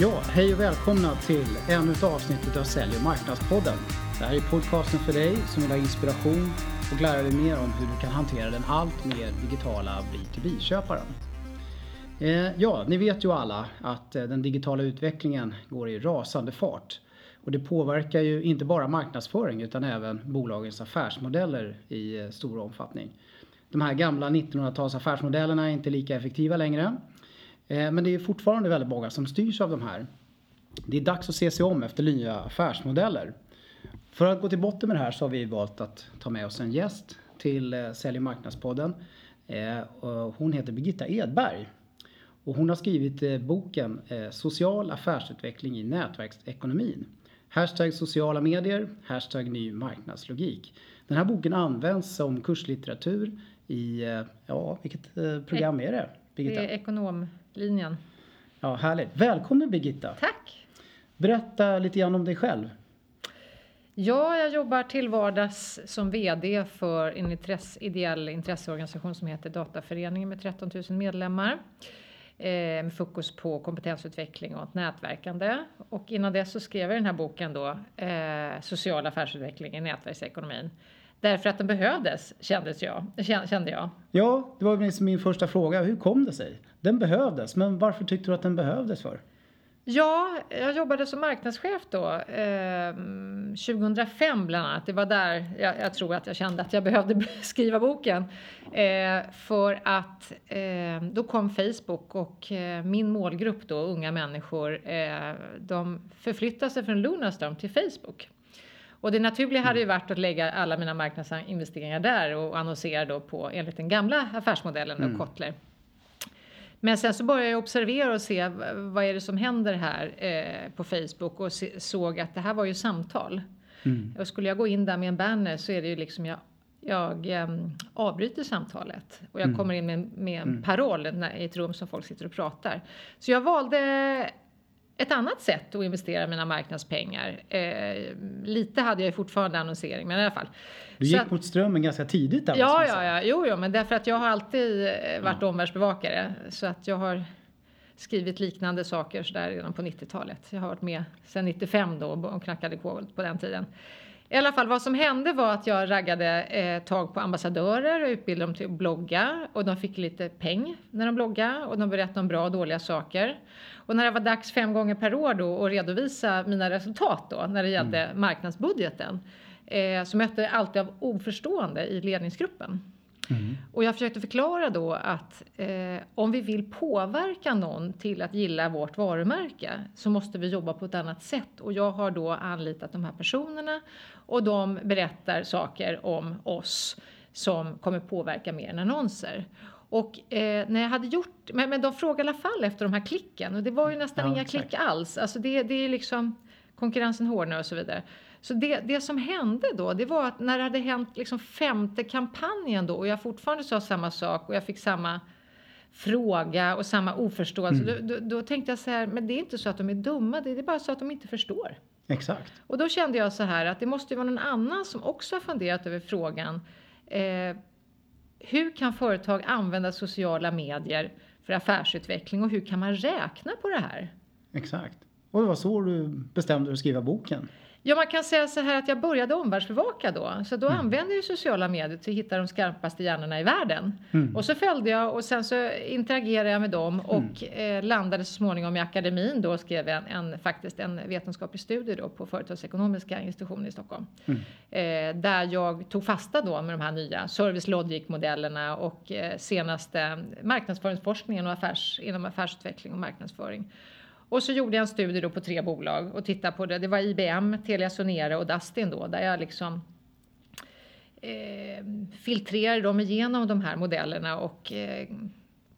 Ja, hej och välkomna till ännu ett avsnitt av Sälj och marknadspodden. Det här är podcasten för dig som vill ha inspiration och lära dig mer om hur du kan hantera den allt mer digitala B2B-köparen. Eh, ja, ni vet ju alla att eh, den digitala utvecklingen går i rasande fart. Och det påverkar ju inte bara marknadsföring utan även bolagens affärsmodeller i eh, stor omfattning. De här gamla 1900-tals affärsmodellerna är inte lika effektiva längre. Men det är fortfarande väldigt många som styrs av de här. Det är dags att se sig om efter nya affärsmodeller. För att gå till botten med det här så har vi valt att ta med oss en gäst till Sälj och marknadspodden. Hon heter Birgitta Edberg. Och hon har skrivit eh, boken eh, Social affärsutveckling i nätverksekonomin. Hashtag sociala medier, hashtag ny marknadslogik. Den här boken används som kurslitteratur i, eh, ja vilket program är det? Birgitta? Det är ekonomlinjen. Ja, härligt. Välkommen Birgitta! Tack! Berätta lite grann om dig själv. Ja, jag jobbar till vardags som VD för en intresse, ideell intresseorganisation som heter Dataföreningen med 13 000 medlemmar eh, med fokus på kompetensutveckling och nätverkande. Och innan dess så skrev jag den här boken då, eh, Social affärsutveckling i nätverksekonomin. Därför att den behövdes, kändes jag, kände jag. Ja, det var min första fråga. Hur kom det sig? Den behövdes, men varför tyckte du att den behövdes för? Ja, jag jobbade som marknadschef då, eh, 2005 bland annat. Det var där jag, jag, tror att jag kände att jag behövde skriva boken. Eh, för att eh, då kom Facebook och eh, min målgrupp då, unga människor, eh, de förflyttade sig från Lunarstorm till Facebook. Och det naturliga hade ju mm. varit att lägga alla mina marknadsinvesteringar där och annonsera då på enligt den gamla affärsmodellen och mm. Kottler. Men sen så började jag observera och se vad är det som händer här eh, på Facebook och se, såg att det här var ju samtal. Mm. Och skulle jag gå in där med en banner så är det ju liksom jag, jag eh, avbryter samtalet och jag mm. kommer in med, med en mm. paroll när, i ett rum som folk sitter och pratar. Så jag valde ett annat sätt att investera mina marknadspengar. Eh, lite hade jag fortfarande annonsering, men i alla fall. Du gick att, mot strömmen ganska tidigt där. Ja, ja, ja, jo, jo, men därför att jag har alltid eh, varit ja. omvärldsbevakare så att jag har skrivit liknande saker så där redan på 90-talet. Jag har varit med sedan 95 då och knackade kod på den tiden. I alla fall vad som hände var att jag raggade eh, tag på ambassadörer och utbildade dem till att blogga och de fick lite peng när de bloggade och de berättade om bra och dåliga saker. Och när det var dags fem gånger per år då att redovisa mina resultat då när det gällde mm. marknadsbudgeten eh, så mötte jag alltid av oförstående i ledningsgruppen. Mm. Och jag försökte förklara då att eh, om vi vill påverka någon till att gilla vårt varumärke så måste vi jobba på ett annat sätt. Och jag har då anlitat de här personerna och de berättar saker om oss som kommer påverka mer än annonser. Och eh, när jag hade gjort, men, men de frågade i alla fall efter de här klicken och det var ju nästan ja, inga exakt. klick alls. Alltså det, det är liksom konkurrensen hårdnar och så vidare. Så det, det som hände då, det var att när det hade hänt liksom femte kampanjen då och jag fortfarande sa samma sak och jag fick samma fråga och samma oförståelse. Mm. Då, då, då, tänkte jag så här, men det är inte så att de är dumma, det är bara så att de inte förstår. Exakt. Och då kände jag så här att det måste ju vara någon annan som också har funderat över frågan. Eh, hur kan företag använda sociala medier för affärsutveckling och hur kan man räkna på det här? Exakt. Och det var så du bestämde dig att skriva boken? Ja, man kan säga så här att jag började omvärldsbevaka då. Så då mm. använde jag sociala medier till att hitta de skarpaste hjärnorna i världen. Mm. Och så följde jag och sen så interagerade jag med dem och mm. eh, landade så småningom i akademin då skrev en, en, faktiskt en vetenskaplig studie då på Företagsekonomiska institutionen i Stockholm. Mm. Eh, där jag tog fasta då med de här nya service logic-modellerna och eh, senaste marknadsföringsforskningen och affärs, inom affärsutveckling och marknadsföring. Och så gjorde jag en studie då på tre bolag och tittade på det. Det var IBM, Telia Sonera och Dustin då, där jag liksom eh, filtrerade dem igenom de här modellerna och eh,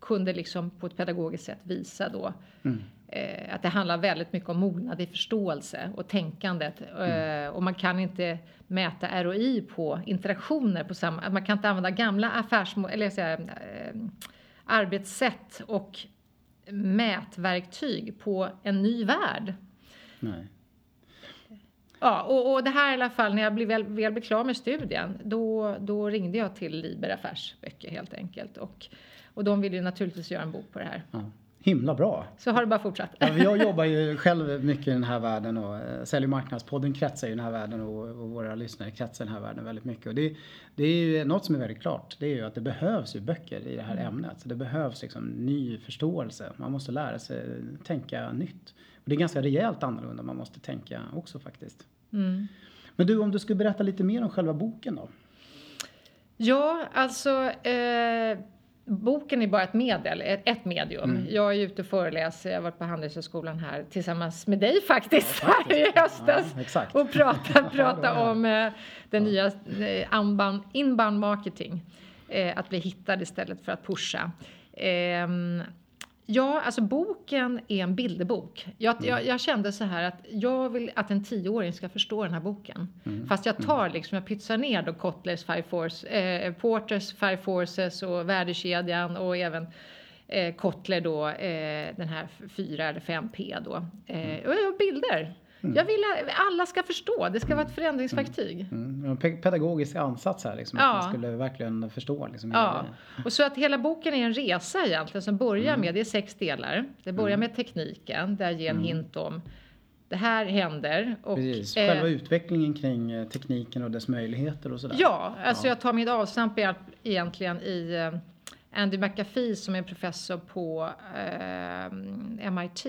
kunde liksom på ett pedagogiskt sätt visa då mm. eh, att det handlar väldigt mycket om mognad i förståelse och tänkandet. Mm. Eh, och man kan inte mäta ROI på interaktioner på samma... Man kan inte använda gamla affärsmål, eller säga, eh, arbetssätt och mätverktyg på en ny värld. Nej. Ja, och, och det här i alla fall, när jag blev väl, väl blev klar med studien, då, då ringde jag till Liber Affärsböcker helt enkelt. Och, och de ville ju naturligtvis göra en bok på det här. Ja. Himla bra. Så har det bara fortsatt. Ja, jag jobbar ju själv mycket i den här världen och eh, Sälj och marknadspodden kretsar i den här världen och, och, våra lyssnare kretsar i den här världen väldigt mycket. Och det, det är ju något som är väldigt klart. Det är ju att det behövs ju böcker i det här ämnet. Så det behövs liksom ny förståelse. Man måste lära sig tänka nytt. Och det är ganska rejält annorlunda man måste tänka också faktiskt. Mm. Men du, om du skulle berätta lite mer om själva boken då? Ja, alltså eh, boken är bara ett medel, ett, ett medium. Mm. Jag är ute och föreläser, jag har varit på Handelshögskolan här tillsammans med dig faktiskt Ja, här i höstas. Ja, och prata, Ja, det prata var om eh, den nya eh, inbound, inbound marketing. Eh, att bli hittad istället för att pusha. Ja, alltså boken är en bilderbok. Jag, Mm. jag, jag kände så här att jag vill att en tioåring ska förstå den här boken. Mm. Fast jag tar liksom, jag pytsar ner då Kotlers Five Force, eh, Porters Five Forces och värdekedjan och även eh, Kotler då, eh, den här 4 eller 5P då. Eh, Mm. och jag har bilder. Jag vill att alla ska förstå, det ska vara ett förändringsverktyg. Mm. En pe- pedagogisk ansats här liksom. Ja. Att man skulle verkligen förstå liksom. Ja, och så att hela boken är en resa egentligen som börjar Mm. med, det är sex delar. Det börjar med tekniken, där jag ger en hint om det här händer. Och, Precis. eh, Själva utvecklingen kring eh, tekniken och dess möjligheter och sådär. Ja, alltså Ja. jag tar mitt avstamp i- egentligen i eh, Andy McAfee som är professor på eh, MIT.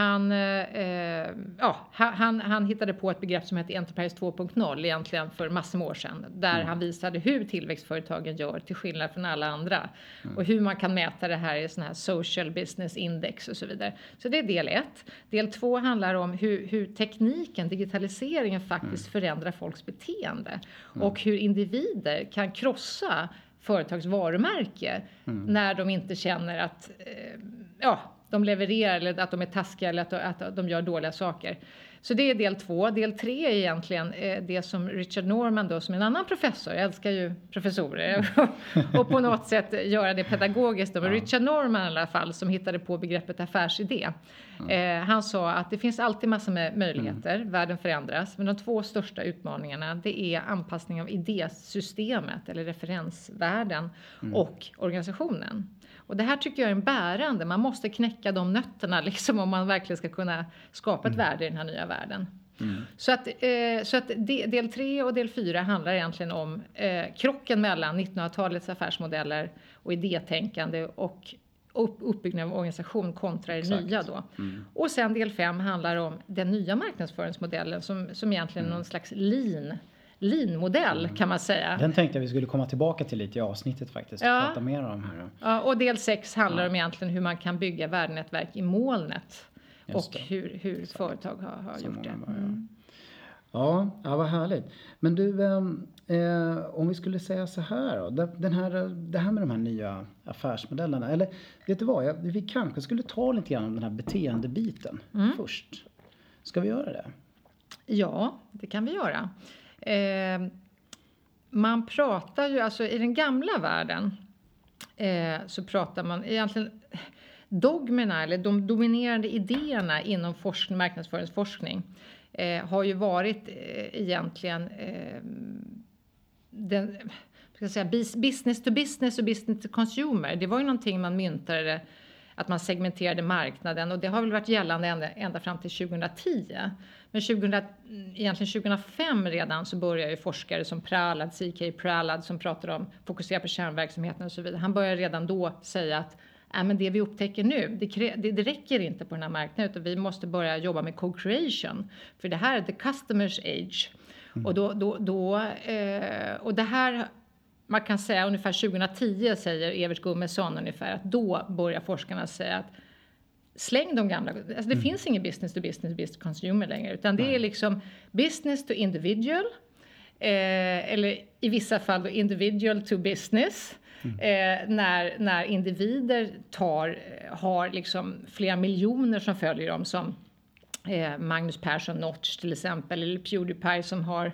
Han, eh, ja, han- han, hittade på ett begrepp som heter Enterprise 2.0 egentligen för massor med år sedan. Där han visade hur tillväxtföretagen gör till skillnad från alla andra. Och hur man kan mäta det här i sådana här social business index och så vidare. Så det är del ett. Del två handlar om hur, hur tekniken, digitaliseringen faktiskt förändrar folks beteende. Och hur individer kan krossa företags varumärke när de inte känner att eh, ja, de levererar eller att de är taskiga eller att, att de gör dåliga saker. Så det är del två. Del tre är egentligen eh, det som Richard Norman då, som är en annan professor, jag älskar ju professorer, och på något sätt göra det pedagogiskt. Då. Men Richard Norman i alla fall, som hittade på begreppet affärsidé. Eh, han sa att det finns alltid massor med möjligheter, världen förändras, men de två största utmaningarna det är anpassning av idésystemet eller referensvärden och organisationen. Och det här tycker jag är en bärande, man måste knäcka de nötterna liksom om man verkligen ska kunna skapa ett värde i den här nya världen. Så att, eh, så att de, del 3 och del 4 handlar egentligen om eh, krocken mellan 1900-talets affärsmodeller och idétänkande och upp, uppbyggnad av organisation kontra det Exakt. nya då. Och sen del 5 handlar om den nya marknadsföringsmodellen som, som egentligen är någon slags lean, lean-modell kan man säga. Den tänkte jag vi skulle komma tillbaka till lite i avsnittet faktiskt. Ja. Och prata mer om här. Ja, och del 6 handlar om egentligen hur man kan bygga värdenätverk i molnet. Just och det. hur, hur företag har, har gjort det. ja. Mm. Ja, ja, vad härligt. Men du, ehm, eh, om vi skulle säga så här då. Den här, det här med de här nya affärsmodellerna. Eller vet du vad, jag, vi kanske skulle ta lite grann om den här beteendebiten Mm. först. Ska vi göra det? Ja, det kan vi göra. Eh, man pratar ju, alltså i den gamla världen eh, så pratar man egentligen dogmerna eller de dominerande idéerna inom forskning, marknadsföringsforskning eh, har ju varit eh, egentligen eh, den, ska jag säga, business to business och business to consumer. Det var ju någonting man myntade att man segmenterade marknaden och det har väl varit gällande ända, ända fram till 2010. Men 2000, egentligen 2005 redan så började ju forskare som Pralad, CK Pralad som pratar om fokusera på kärnverksamheten och så vidare. Han började redan då säga att äh, men det vi upptäcker nu, det, det, det räcker inte på den här marknaden utan vi måste börja jobba med co-creation. För det här är the customers age. Och, då, då, då, eh, och det här man kan säga ungefär 2010 säger Evert Gummesson ungefär att då börjar forskarna säga att släng de gamla, alltså det finns ingen business to business, business to consumer längre utan det är liksom business to individual eh, eller i vissa fall då individual to business. Eh, när, när individer tar, eh, har liksom flera miljoner som följer dem som eh, Magnus Persson Notch till exempel eller Pewdiepie som har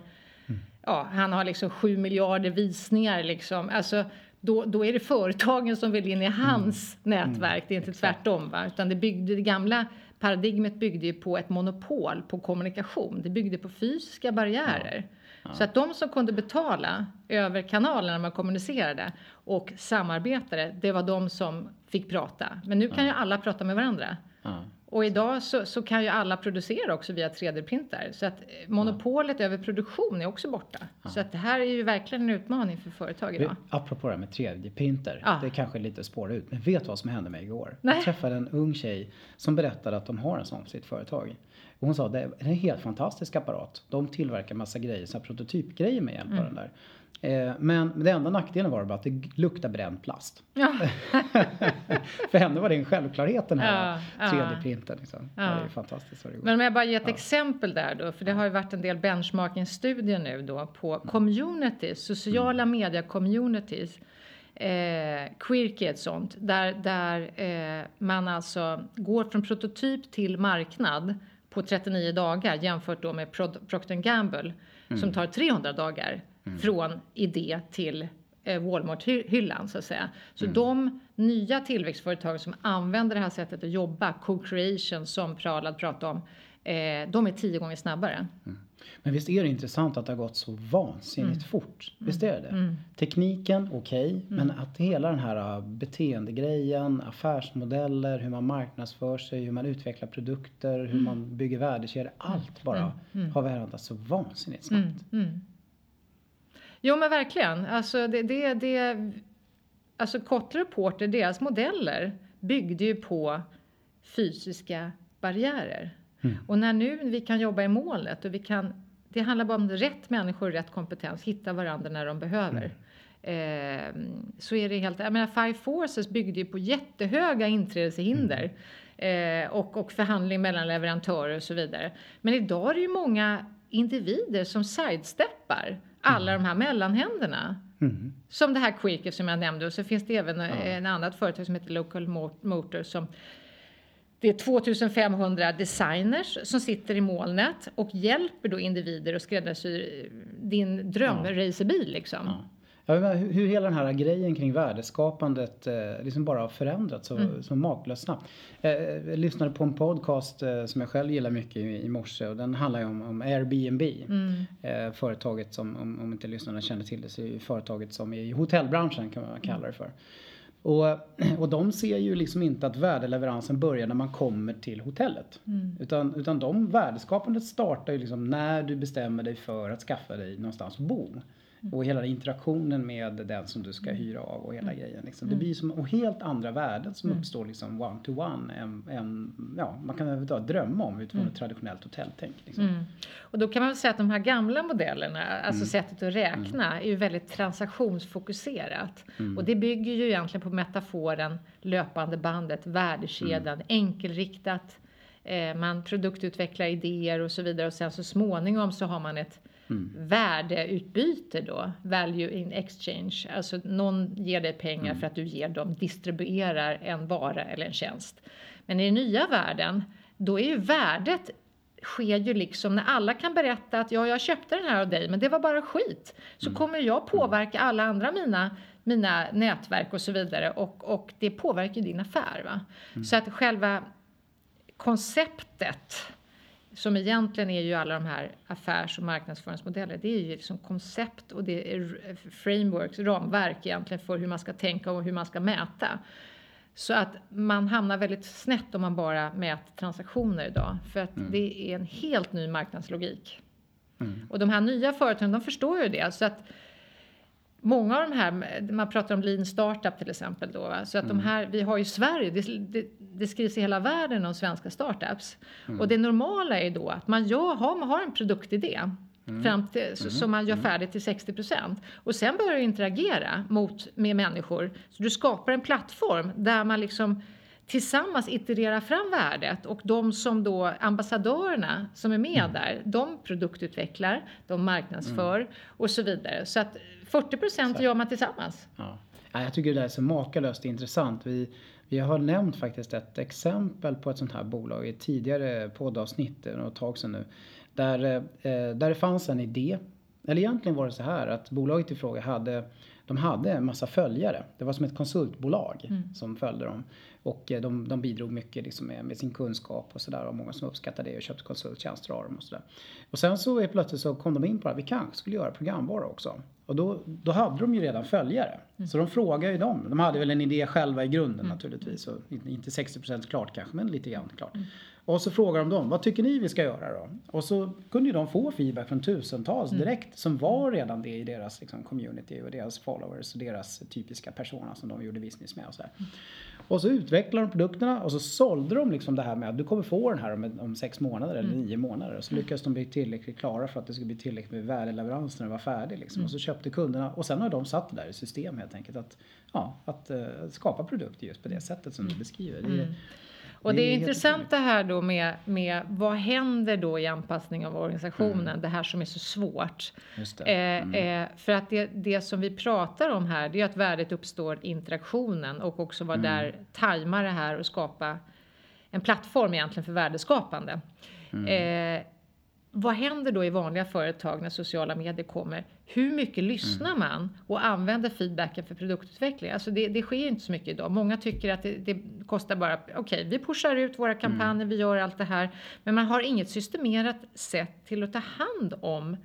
ja, han har liksom sju miljarder visningar liksom. Alltså, då, då är det företagen som vill in i hans nätverk, det är inte tvärtom. Va? Utan det, byggde, det gamla paradigmet byggde ju på ett monopol på kommunikation. Det byggde på fysiska barriärer. Så att de som kunde betala över kanalen när man kommunicerade och samarbetade, det var de som fick prata. Men nu kan ju alla prata med varandra. Och idag så, så kan ju alla producera också via 3D-printar. Så att eh, monopolet över produktion är också borta. Så att det här är ju verkligen en utmaning för företag idag. Apropå det här med 3D-printer. Ja. Det är kanske lite spåra ut. Men vet du vad som hände mig igår? Nej. Jag träffade en ung tjej som berättade att de har en sån på sitt företag. Och hon sa det är en helt fantastisk apparat. De tillverkar massa grejer, så prototypgrejer med hjälp av Mm. den där. Eh, men det enda nackdelen var bara att det luktar bränd plast. Ja, För henne var det en självklarhet den här Ja, ja. 3D-printern. Liksom. Det är Ja. fantastiskt vad det går. Men om jag bara ger ett exempel där då, för det har ju varit en del benchmarking-studier nu då på communities, sociala media-communities. Eh, Quirky är ett sånt, där, där eh, man alltså går från prototyp till marknad på 39 dagar jämfört då med Procter Gamble som tar 300 dagar från idé till eh, Walmart-hyllan så att säga. Så de nya tillväxtföretag som använder det här sättet att jobba, co-creation som Pralad pratade om, eh, de är tio gånger snabbare. Men visst är det intressant att det har gått så vansinnigt Mm. fort? Visst är det det? Tekniken, okej, men att hela den här äh, beteendegrejen, affärsmodeller, hur man marknadsför sig, hur man utvecklar produkter, Mm. hur man bygger värdekedjor, allt bara har förändrats så vansinnigt snabbt. Mm. Jo men verkligen, alltså det, det, det alltså Kotler Reporter, deras modeller byggde ju på fysiska barriärer. Och när nu vi kan jobba i målet och vi kan, det handlar bara om rätt människor och rätt kompetens, hitta varandra när de behöver. Eh, så är det helt, jag menar Five Forces byggde ju på jättehöga inträdeshinder. Eh, och, och förhandling mellan leverantörer och så vidare. Men idag är det ju många individer som sidesteppar alla de här mellanhänderna. Mm. Som det här Quirker som jag nämnde och så finns det även eh, en annat företag som heter Local Mo- Motor som det är 2500 designers som sitter i molnet och hjälper då individer att skräddarsy din drömracerbil liksom. Ja. Jag menar, hur, hela den här grejen kring värdeskapandet eh, liksom bara har förändrats så, Mm. så makalöst snabbt. Eh, jag lyssnade på en podcast eh, som jag själv gillar mycket i, i morse och den handlar ju om, om Airbnb. Mm. Eh, företaget som, om, om inte lyssnarna känner till det, så är det företaget som i hotellbranschen kan man kalla det för. Och, och de ser ju liksom inte att värdeleveransen börjar när man kommer till hotellet. Mm. Utan, utan de värdeskapandet startar ju liksom när du bestämmer dig för att skaffa dig någonstans att bo. Och hela interaktionen med den som du ska hyra av och hela grejen. Liksom. Det blir som och helt andra värden som uppstår liksom one to one än, ja, man kan överhuvudtaget drömma om utifrån ett traditionellt hotelltänk. Liksom. Mm. Och då kan man väl säga att de här gamla modellerna, alltså sättet att räkna, är ju väldigt transaktionsfokuserat. Och det bygger ju egentligen på metaforen löpande bandet, värdekedjan, enkelriktat. Eh, man produktutvecklar idéer och så vidare och sen så småningom så har man ett värdeutbyte då, value in exchange. Alltså någon ger dig pengar för att du ger dem, distribuerar en vara eller en tjänst. Men i den nya världen, då är ju värdet sker ju liksom när alla kan berätta att ja, jag köpte den här av dig, men det var bara skit. Så kommer jag påverka alla andra mina, mina nätverk och så vidare och, och det påverkar din affär. Va? Så att själva konceptet som egentligen är ju alla de här affärs och marknadsföringsmodeller. Det är ju liksom koncept och det är frameworks, ramverk egentligen för hur man ska tänka och hur man ska mäta. Så att man hamnar väldigt snett om man bara mäter transaktioner idag. För att det är en helt ny marknadslogik. Och de här nya företagen, de förstår ju det. Så att Många av de här, man pratar om lean startup till exempel då. va? Så att de här, vi har ju Sverige, det, det, det skrivs i hela världen om svenska startups. Och det normala är då att man, gör, har, man har en produktidé. Fram till, så, som man gör färdigt till 60% Och sen börjar du interagera mot, med människor. Så du skapar en plattform där man liksom tillsammans itererar fram värdet och de som då ambassadörerna som är med där, de produktutvecklar, de marknadsför och så vidare. Så att 40 gör man tillsammans. Ja. Ja, jag tycker det där är så makalöst intressant. Vi, vi har nämnt faktiskt ett exempel på ett sånt här bolag i tidigare poddavsnitt, är något tag sedan nu. Där, eh, där det fanns en idé. Eller egentligen var det så här att bolaget i fråga hade de hade en massa följare. Det var som ett konsultbolag mm. som följde dem. Och eh, de, de bidrog mycket liksom med, med, sin kunskap och sådär. Och många som uppskattade det och köpte konsulttjänster av dem och sådär. Och sen så plötsligt så kom de in på att vi kanske skulle göra programvara också. Och då, då hade de ju redan följare. Mm. Så de frågade ju dem. De hade väl en idé själva i grunden mm. naturligtvis. Och inte 60% klart kanske, men lite grann klart. Mm. Och så frågar de dem, vad tycker ni vi ska göra då? Och så kunde ju de få feedback från tusentals mm. direkt som var redan det i deras liksom, community och deras followers och deras typiska persona som de gjorde business med och sådär. Mm. Och så utvecklade de produkterna och så sålde de liksom det här med att du kommer få den här om, om sex månader eller mm. nio månader. Och så lyckades de bli tillräckligt klara för att det skulle bli tillräckligt med värdeleverans när det var färdigt. Liksom. Mm. Och så köpte kunderna och sen har de satt det där i system helt enkelt. Att, ja, att uh, skapa produkter just på det sättet som du mm. beskriver. Det, mm. Och det är, det är intressant det här då med, med vad händer då i anpassning av organisationen, mm. det här som är så svårt. Eh, mm. Eh, för att det, det som vi pratar om här, det är att värdet uppstår i interaktionen och också vara mm. där, tajma det här och skapa en plattform egentligen för värdeskapande. Mm. Eh, vad händer då i vanliga företag när sociala medier kommer? Hur mycket lyssnar mm. man och använder feedbacken för produktutveckling? Alltså det, det sker inte så mycket idag. Många tycker att det, det kostar bara, okej, okay, vi pushar ut våra kampanjer, mm. vi gör allt det här. Men man har inget systemerat sätt till att ta hand om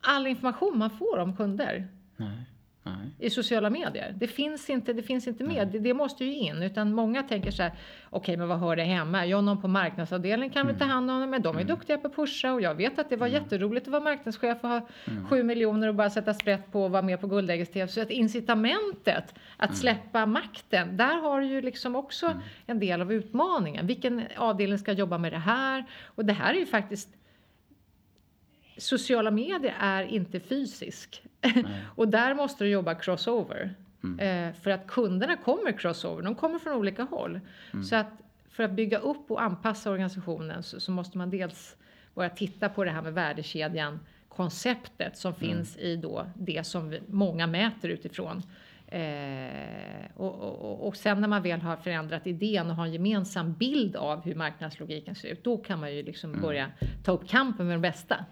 all information man får om kunder. Nej i sociala medier. Det finns inte, det finns inte med. Det, det, måste ju in. Utan många tänker så här, okej okay, men vad hör det hemma? Jag någon på marknadsavdelningen kan mm. väl ta hand om det, men de är mm. duktiga på att pusha och jag vet att det var mm. jätteroligt att vara marknadschef och ha mm. sju miljoner och bara sätta sprätt på och vara med på Guldäggens Så att incitamentet att mm. släppa makten, där har du ju liksom också mm. en del av utmaningen. Vilken avdelning ska jobba med det här? Och det här är ju faktiskt sociala medier är inte fysisk. och där måste du jobba crossover. Mm. Eh, för att kunderna kommer crossover, de kommer från olika håll. Mm. Så att för att bygga upp och anpassa organisationen så, så, måste man dels börja titta på det här med värdekedjan, konceptet som mm. finns i då det som vi, många mäter utifrån. Eh, och, och, och, sen när man väl har förändrat idén och har en gemensam bild av hur marknadslogiken ser ut, då kan man ju liksom mm. börja ta upp kampen med de bästa.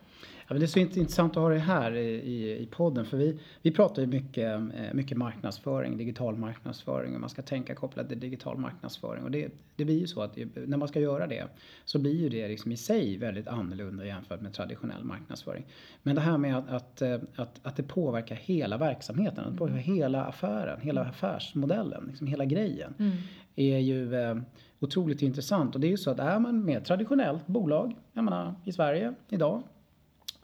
Ja, men det är så intressant att ha det här i, i, i podden för vi, vi pratar ju mycket, eh, mycket marknadsföring, digital marknadsföring och man ska tänka kopplat till digital marknadsföring och det, det blir ju så att när man ska göra det så blir ju det liksom i sig väldigt annorlunda jämfört med traditionell marknadsföring. Men det här med att, att, eh, att, att det påverkar hela verksamheten, att påverkar hela affären, hela affärsmodellen, liksom hela grejen mm. är ju eh, otroligt intressant och det är ju så att är man med traditionellt bolag, jag menar i Sverige idag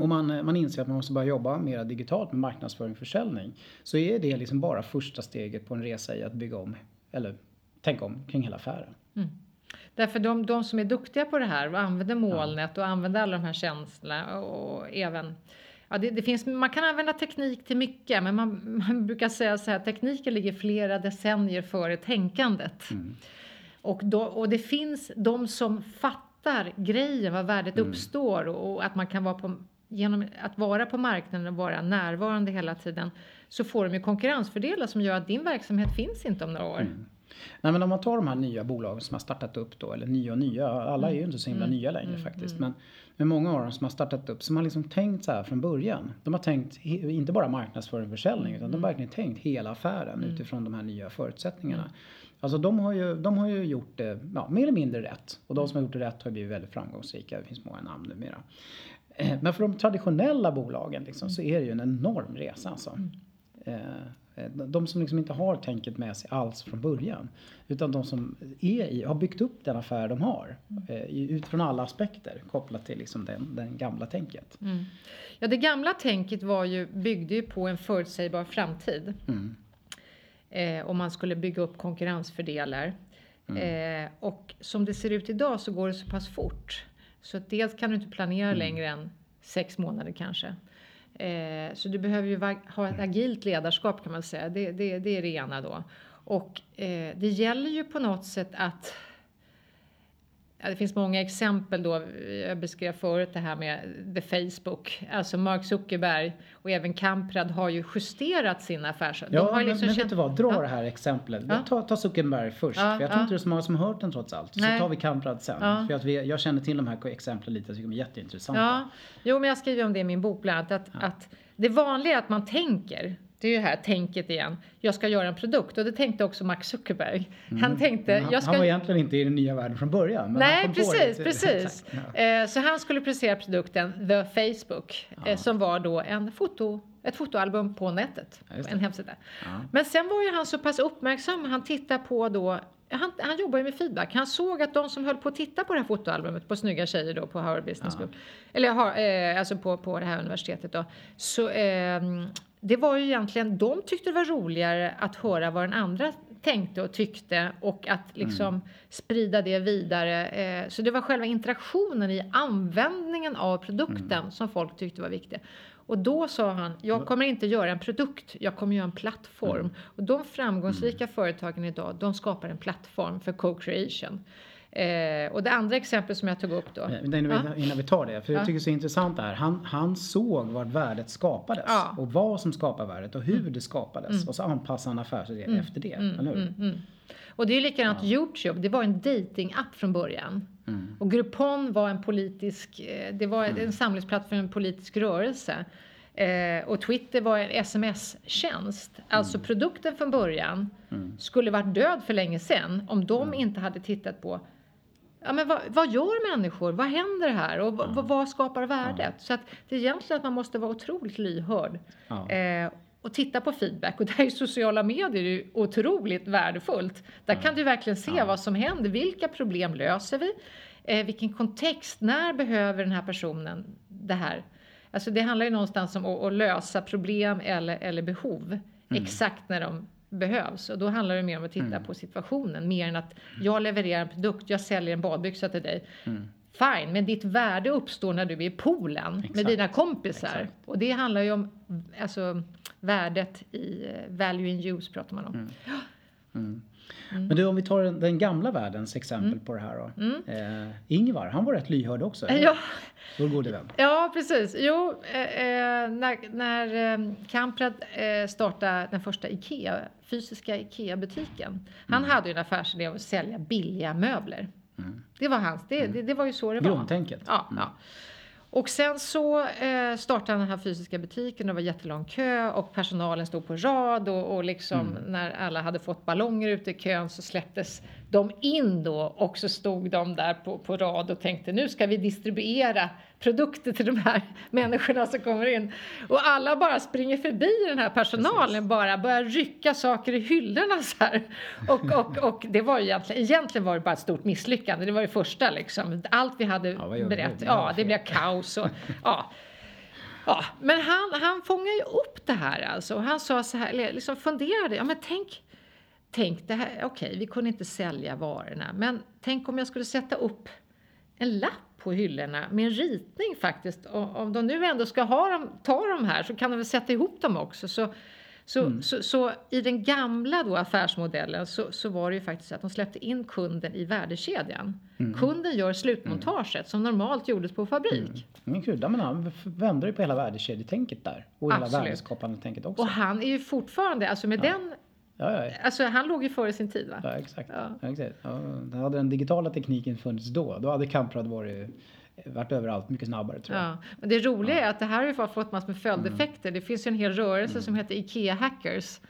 och man, eh, man inser att man måste börja jobba mer digitalt med marknadsföring och försäljning. Så är det liksom bara första steget på en resa i att bygga om, eller tänka om kring hela affären. Mm. Därför de, de som är duktiga på det här och använder molnet ja. och använder alla de här tjänsterna och även Ja, det, det, finns, man kan använda teknik till mycket, men man, man brukar säga så här, tekniken ligger flera decennier före tänkandet. Mm. Och, då, och det finns de som fattar grejen, var värdet mm. uppstår och, och, att man kan vara på genom att vara på marknaden och vara närvarande hela tiden så får de ju konkurrensfördelar som gör att din verksamhet finns inte om några år. Mm. Nej men om man tar de här nya bolagen som har startat upp då, eller nya och nya, alla är ju inte så himla mm. nya längre mm. faktiskt. Mm. Men, men många av dem som har startat upp, som har liksom tänkt så här från början. De har tänkt inte bara marknadsföring och försäljning utan de har mm. verkligen tänkt hela affären mm. utifrån de här nya förutsättningarna. Alltså de har ju, de har ju gjort det ja, mer eller mindre rätt. Och de som har gjort det rätt har blivit väldigt framgångsrika. Det finns många namn numera. Eh, men för de traditionella bolagen liksom, så är det ju en enorm resa. Alltså. Mm. Eh, de som liksom inte har tänket med sig alls från början. Utan de som är i, har byggt upp den affär de har. Mm. Eh, utifrån alla aspekter kopplat till liksom den, den gamla tänket. Mm. Ja det gamla tänket var ju, byggde ju på en förutsägbar framtid. Mm. Eh, om man skulle bygga upp konkurrensfördelar. Mm. Eh, och som det ser ut idag så går det så pass fort. Så dels kan du inte planera mm. längre än sex månader kanske. Eh, så du behöver ju ha ett agilt ledarskap kan man säga. Det, det, det är det ena då. Och eh, det gäller ju på något sätt att Ja, det finns många exempel då. Jag beskrev förut det här med The Facebook. Alltså Mark Zuckerberg och även Kamprad har ju justerat sina affärer. Ja, men, liksom men vet du vad? Dra ja. det här exemplet. Ja. Ta, ta Zuckerberg först. Ja, för jag tror inte det är så många som har hört den trots allt. Så tar vi Kamprad sen. För att vi, jag känner till de här exemplen lite. Jag tycker de är jätteintressanta. Ja. Jo, men jag skriver om det i min bok bland annat. Att, att det vanliga är att man tänker det är ju här tänket igen. Jag ska göra en produkt och det tänkte också Mark Zuckerberg. Mm. Han tänkte, han, jag ska... han var egentligen inte i den nya världen från början. Nej, precis, precis. Ja. Eh, så han skulle presentera produkten The Facebook ja. Eh, som var då en foto, ett fotoalbum på nätet, ja, en hemsida. Men sen var ju han så pass uppmärksam, han tittade på då han, han jobbar ju med feedback. Han såg att de som höll på att titta på det här fotoalbumet på snygga tjejer då på Harvard Business School, eller eh, alltså på, på det här universitetet då, så eh, det var ju egentligen, de tyckte det var roligare att höra vad den andra tänkte och tyckte och att liksom mm. sprida det vidare. Eh, så det var själva interaktionen i användningen av produkten mm. som folk tyckte var viktig. Och då sa han, jag kommer inte göra en produkt, jag kommer göra en plattform. Mm. Och de framgångsrika mm. företagen idag, de skapar en plattform för co-creation. Eh, och det andra exemplet som jag tog upp då. Eh, innan, ja. innan vi tar det, för jag tycker det är så intressant det här. Han, han såg var värdet skapades ja. och vad som skapar värdet och hur mm. det skapades. Mm. Och så anpassade han affärsidén mm. efter det, mm. eller hur? Mm, mm. Och det är likadant ja. Youtube, det var en dating-app från början. Och Groupon var en politisk, eh, det var en samlingsplats för en politisk rörelse. Eh, och Twitter var en sms-tjänst. Alltså produkten från början skulle varit död för länge sedan om de inte hade tittat på ja, men vad, vad, gör människor? Vad händer här? Och vad, ja. vad skapar värdet? Så att det är egentligen att man måste vara otroligt lyhörd. Eh, och titta på feedback. Och där är sociala medier ju otroligt värdefullt. Där kan du verkligen se vad som händer. Vilka problem löser vi? Eh, vilken kontext? När behöver den här personen det här? Alltså det handlar ju någonstans om att, att lösa problem eller, eller behov. Mm. Exakt när de behövs. Och då handlar det mer om att titta mm. på situationen, mer än att jag levererar en produkt, jag säljer en badbyxa till dig. Mm. Fine, men ditt värde uppstår när du är i poolen Exakt. med dina kompisar. Exakt. Och det handlar ju om alltså, värdet i value in use pratar man om. Mm. Mm. Mm. Men du, om vi tar den, den gamla världens exempel mm. på det här då. Mm. Eh, Ingvar, han var rätt lyhörd också. Eller? Ja. Vår gode vän. Ja, precis. Jo, eh, eh när, när eh, Kamprad eh, startade den första IKEA, fysiska IKEA-butiken. Han mm. hade ju en affärsidé av att sälja billiga möbler. Mm. Det var hans, det, det, det, var ju så det var. Grundtänket. Ja, ja. Och sen så eh, startade den här fysiska butiken och det var jättelång kö och personalen stod på rad och, och liksom mm. när alla hade fått ballonger ute i kön så släpptes de in då och så stod de där på, på rad och tänkte nu ska vi distribuera produkter till de här människorna som kommer in. Och alla bara springer förbi den här personalen, Precis. bara börjar rycka saker i hyllorna så här. Och, och, och det var ju egentligen, egentligen var det bara ett stort misslyckande. Det var det första liksom. Allt vi hade ja, berättat, ja det blev kaos och ja. Ja, men han, han fångade ju upp det här alltså. Och han sa så här, liksom funderade, ja men tänk, tänk det här, okej vi kunde inte sälja varorna, men tänk om jag skulle sätta upp en lapp på hyllorna med en ritning faktiskt. Och om de nu ändå ska ha dem, ta dem här så kan de väl sätta ihop dem också. Så, så, mm. så, så, i den gamla då affärsmodellen så, så var det ju faktiskt att de släppte in kunden i värdekedjan. Mm. Kunden gör slutmontaget mm. som normalt gjordes på fabrik. Mm. Men men han vände ju på hela värdekedjetänket där. Och hela värdeskapande tänket också. Och han är ju fortfarande, alltså med ja. den Ja, ja. Alltså han låg ju före sin tid va? Ja exakt. Ja. exakt. Ja, hade den digitala tekniken funnits då, då hade Kamprad varit varit överallt mycket snabbare tror jag. Ja, men det roliga ja. är att det här har fått massor med följdeffekter. Mm. Det finns ju en hel rörelse mm. som heter IKEA Hackers.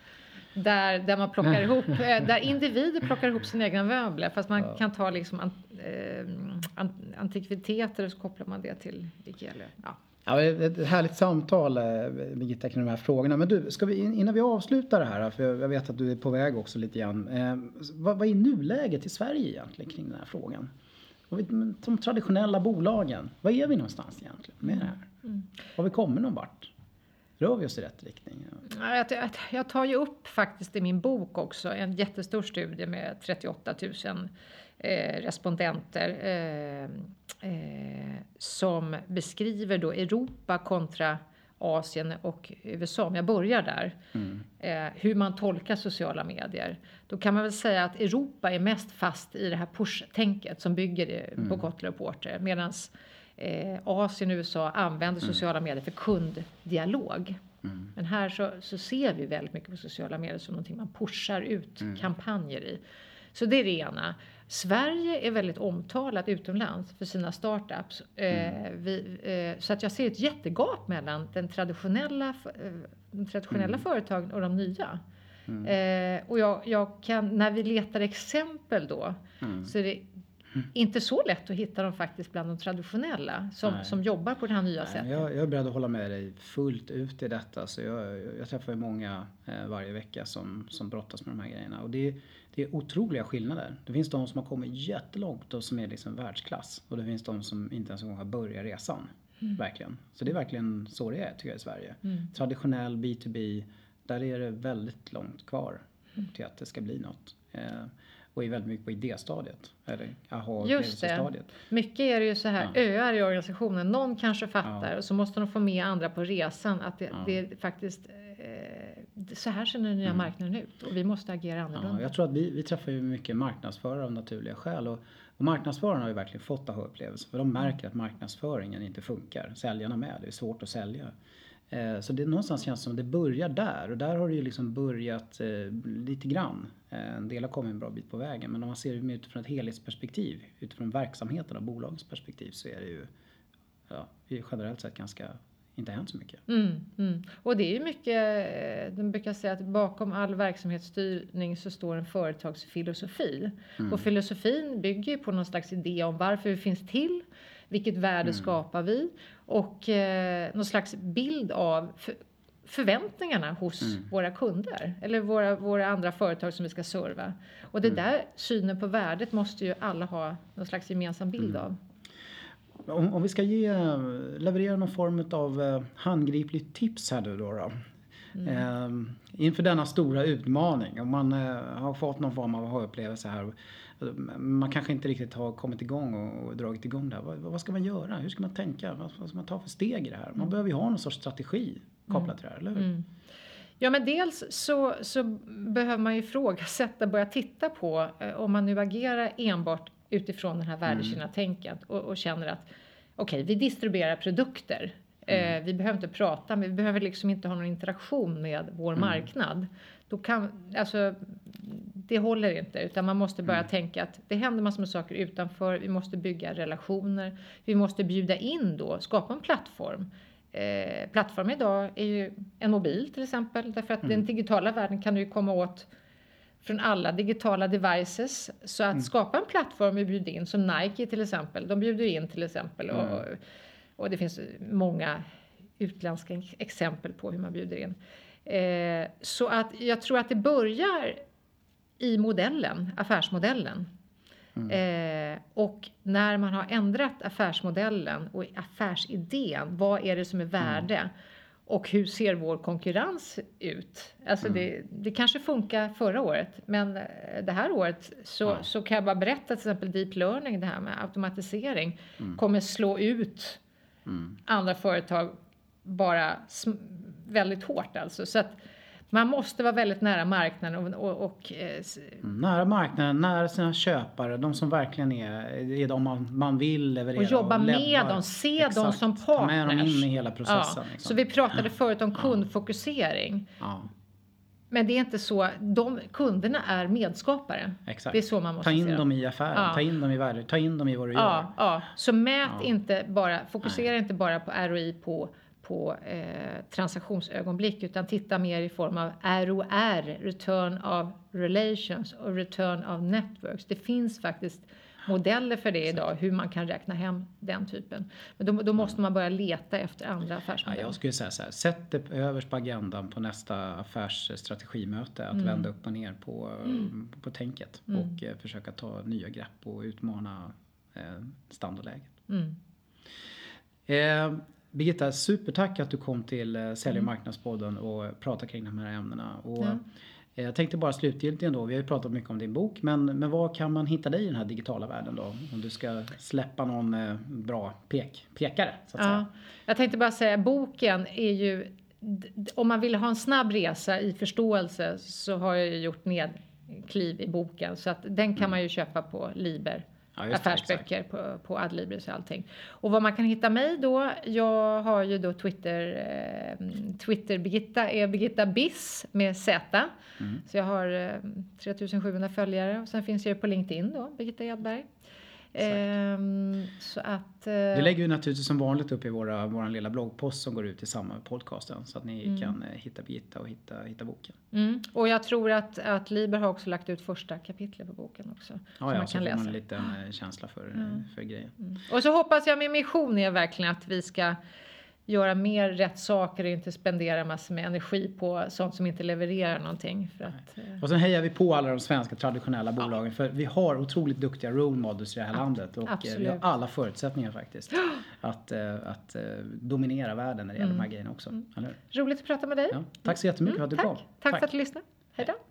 Där, där man plockar ihop, eh, där individer plockar ihop sina egna möbler fast man ja. kan ta liksom an, eh, antikviteter och så kopplar man det till IKEA. Ja. Ja, ett härligt samtal eh, Birgitta kring de här frågorna. Men du, ska vi, innan vi avslutar det här, för jag vet att du är på väg också lite grann. Eh, vad, vad är nuläget i Sverige egentligen kring den här frågan? De traditionella bolagen, var är vi någonstans egentligen med det här? Mm. Har vi kommit någon vart? Rör vi oss i rätt riktning? Jag, jag tar ju upp faktiskt i min bok också en jättestor studie med 38 000 eh, respondenter eh, eh, som beskriver då Europa kontra Asien och USA, om jag börjar där, mm. eh, hur man tolkar sociala medier. Då kan man väl säga att Europa är mest fast i det här push-tänket som bygger mm. på Kotler Porter medan eh, Asien och USA använder mm. sociala medier för kunddialog. Mm. Men här så, så, ser vi väldigt mycket på sociala medier som någonting man pushar ut mm. kampanjer i. Så det är det ena. Sverige är väldigt omtalat utomlands för sina startups. Eh, Mm. vi, eh, så att jag ser ett jättegap mellan den traditionella, eh, de traditionella Mm. företagen och de nya. Mm. Och jag, jag kan, när vi letar exempel då Mm. så är det inte så lätt att hitta dem faktiskt bland de traditionella som, Nej. som jobbar på det här nya Nej, sättet. jag, jag är beredd att hålla med dig fullt ut i detta. Så jag, jag träffar ju många eh, varje vecka som, som brottas med de här grejerna. Och det, det är otroliga skillnader. Det finns de som har kommit jättelångt och som är liksom världsklass. Och det finns de som inte ens en gång har börjat resan. Verkligen. Så det är verkligen så det är tycker jag i Sverige. Mm. Traditionell B2B, där är det väldigt långt kvar till att det ska bli något. Eh, och är väldigt mycket på idéstadiet. Eller Just det. Mycket är det ju så här Ja. öar i organisationen. Någon kanske fattar Ja. och så måste de få med andra på resan. Att det, Ja. det är faktiskt eh, så här ser den nya Mm. marknaden ut och vi måste agera Ja, annorlunda. jag tror att vi, vi träffar ju mycket marknadsförare av naturliga skäl. Och, och marknadsförarna har ju verkligen fått aha-upplevelser. För de märker att marknadsföringen inte funkar. Säljarna med. Det är svårt att sälja. Eh, så det någonstans känns som det börjar där. Och där har det ju liksom börjat eh, lite grann. Eh, en del har kommit en bra bit på vägen. Men om man ser det utifrån ett helhetsperspektiv. Utifrån verksamheten och bolagets perspektiv så är det ju ja, generellt sett ganska inte hänt så mycket. Mm, mm. Och det är ju mycket, eh, de brukar säga att bakom all verksamhetsstyrning så står en företagsfilosofi. Mm. Och filosofin bygger ju på någon slags idé om varför vi finns till, vilket värde Mm. skapar vi och eh, någon slags bild av för, förväntningarna hos Mm. våra kunder eller våra, våra andra företag som vi ska serva. Och det Mm. där synen på värdet måste ju alla ha någon slags gemensam bild Mm. av. Om, om vi ska ge, leverera någon form av eh, handgripligt tips här nu då. då. Eh, inför denna stora utmaning. Om man eh, har fått någon form av aha-upplevelse här. eh, Man kanske inte riktigt har kommit igång och, och dragit igång det här. Vad, vad ska man göra? Hur ska man tänka? Vad, vad ska man ta för steg i det här? Man behöver ju ha någon sorts strategi kopplat till det här, eller hur? Mm. Ja, men dels så, så behöver man ju ifrågasätta, börja titta på eh, om man nu agerar enbart utifrån den här värdekedjan-tänket och, och känner att okej, vi distribuerar produkter. Eh, vi behöver inte prata, men vi behöver liksom inte ha någon interaktion med vår marknad. Då kan, alltså, det håller inte, utan man måste börja tänka att det händer massor med saker utanför. Vi måste bygga relationer. Vi måste bjuda in då, skapa en plattform. Eh, plattform idag är ju en mobil till exempel, därför att den digitala världen kan du ju komma åt från alla digitala devices. Så att skapa en plattform och bjuda in, som Nike till exempel, de bjuder in till exempel. Och, och det finns många utländska exempel på hur man bjuder in. Eh, så att jag tror att det börjar i modellen, affärsmodellen. Eh, och när man har ändrat affärsmodellen och affärsidén, vad är det som är värde? Och hur ser vår konkurrens ut? Alltså det, det kanske funkar förra året, men eh, det här året så, Ja. så kan jag bara berätta till exempel deep learning, det här med automatisering, kommer slå ut Mm. andra företag bara väldigt hårt alltså. Så att man måste vara väldigt nära marknaden och, och, och eh. Nära marknaden, nära sina köpare, de som verkligen är, är de man, man vill leverera. och jobba med lebbar. dem, se dem Exakt. som Ta med dem partners. in i hela processen. Ja, liksom. Så vi pratade förut om kundfokusering. ja, Men det är inte så, de kunderna är medskapare. exakt. Det är så man måste Ta in dem i affären, Ja. ta in dem i värde, ta in dem i vad du gör. Ja, ja. Så mät Ja. inte bara, fokusera inte bara på ROI på, på eh, transaktionsögonblick utan titta mer i form av ROR, return of relations och return of networks. Det finns faktiskt modeller för det idag, hur man kan räkna hem den typen. Men då, då måste man börja leta efter andra Ja, affärsmodeller. jag skulle säga så här, sätt det överst på agendan på nästa affärsstrategimöte. Att vända upp och ner på, på tänket och eh, försöka ta nya grepp och utmana eh, standardläget. Mm. Eh, Birgitta, supertack att du kom till eh, Sälj och marknadspodden och pratade kring de här ämnena. Och, Ja. eh, Jag tänkte bara slutgiltigt då, vi har ju pratat mycket om din bok, men, men var kan man hitta dig i den här digitala världen då? Om du ska släppa någon eh, bra pek, pekare så att Ja, säga. jag tänkte bara säga, boken är ju... Om man vill ha en snabb resa i förståelse så har jag ju gjort nedkliv i boken. Så att den kan man ju köpa på Liber Ja, affärsböcker på, på Adlibris och allting. Och vad man kan hitta mig då, jag har ju då Twitter, eh, Twitter Birgitta är Birgitta Biss med Z. Mm. Så jag har eh, 3700 följare och sen finns jag på LinkedIn då, Birgitta Edberg. Ehm, så att... Eh, Det lägger vi naturligtvis som vanligt upp i våra, vår lilla bloggpost som går ut i samma med podcasten. Så att ni kan eh, hitta Birgitta och hitta, hitta boken. mm, och jag tror att, att Liber har också lagt ut första kapitlet på boken också. som Ja, ja, man så kan får läsa. man en liten eh, känsla för, eh, för grejen. Mm. Och så hoppas jag, min mission är verkligen att vi ska göra mer rätt saker och inte spendera massor med energi på sånt som inte levererar någonting. För att, eh, Och sen hejar vi på alla de svenska traditionella bolagen för vi har otroligt duktiga role models i det här landet och eh, vi har absolut. alla förutsättningar faktiskt att, eh, att dominera världen när det gäller de här grejerna också. Eller hur? roligt att prata med dig. Ja, tack så jättemycket för att du tack. kom. Tack för att du lyssnade. Hej då.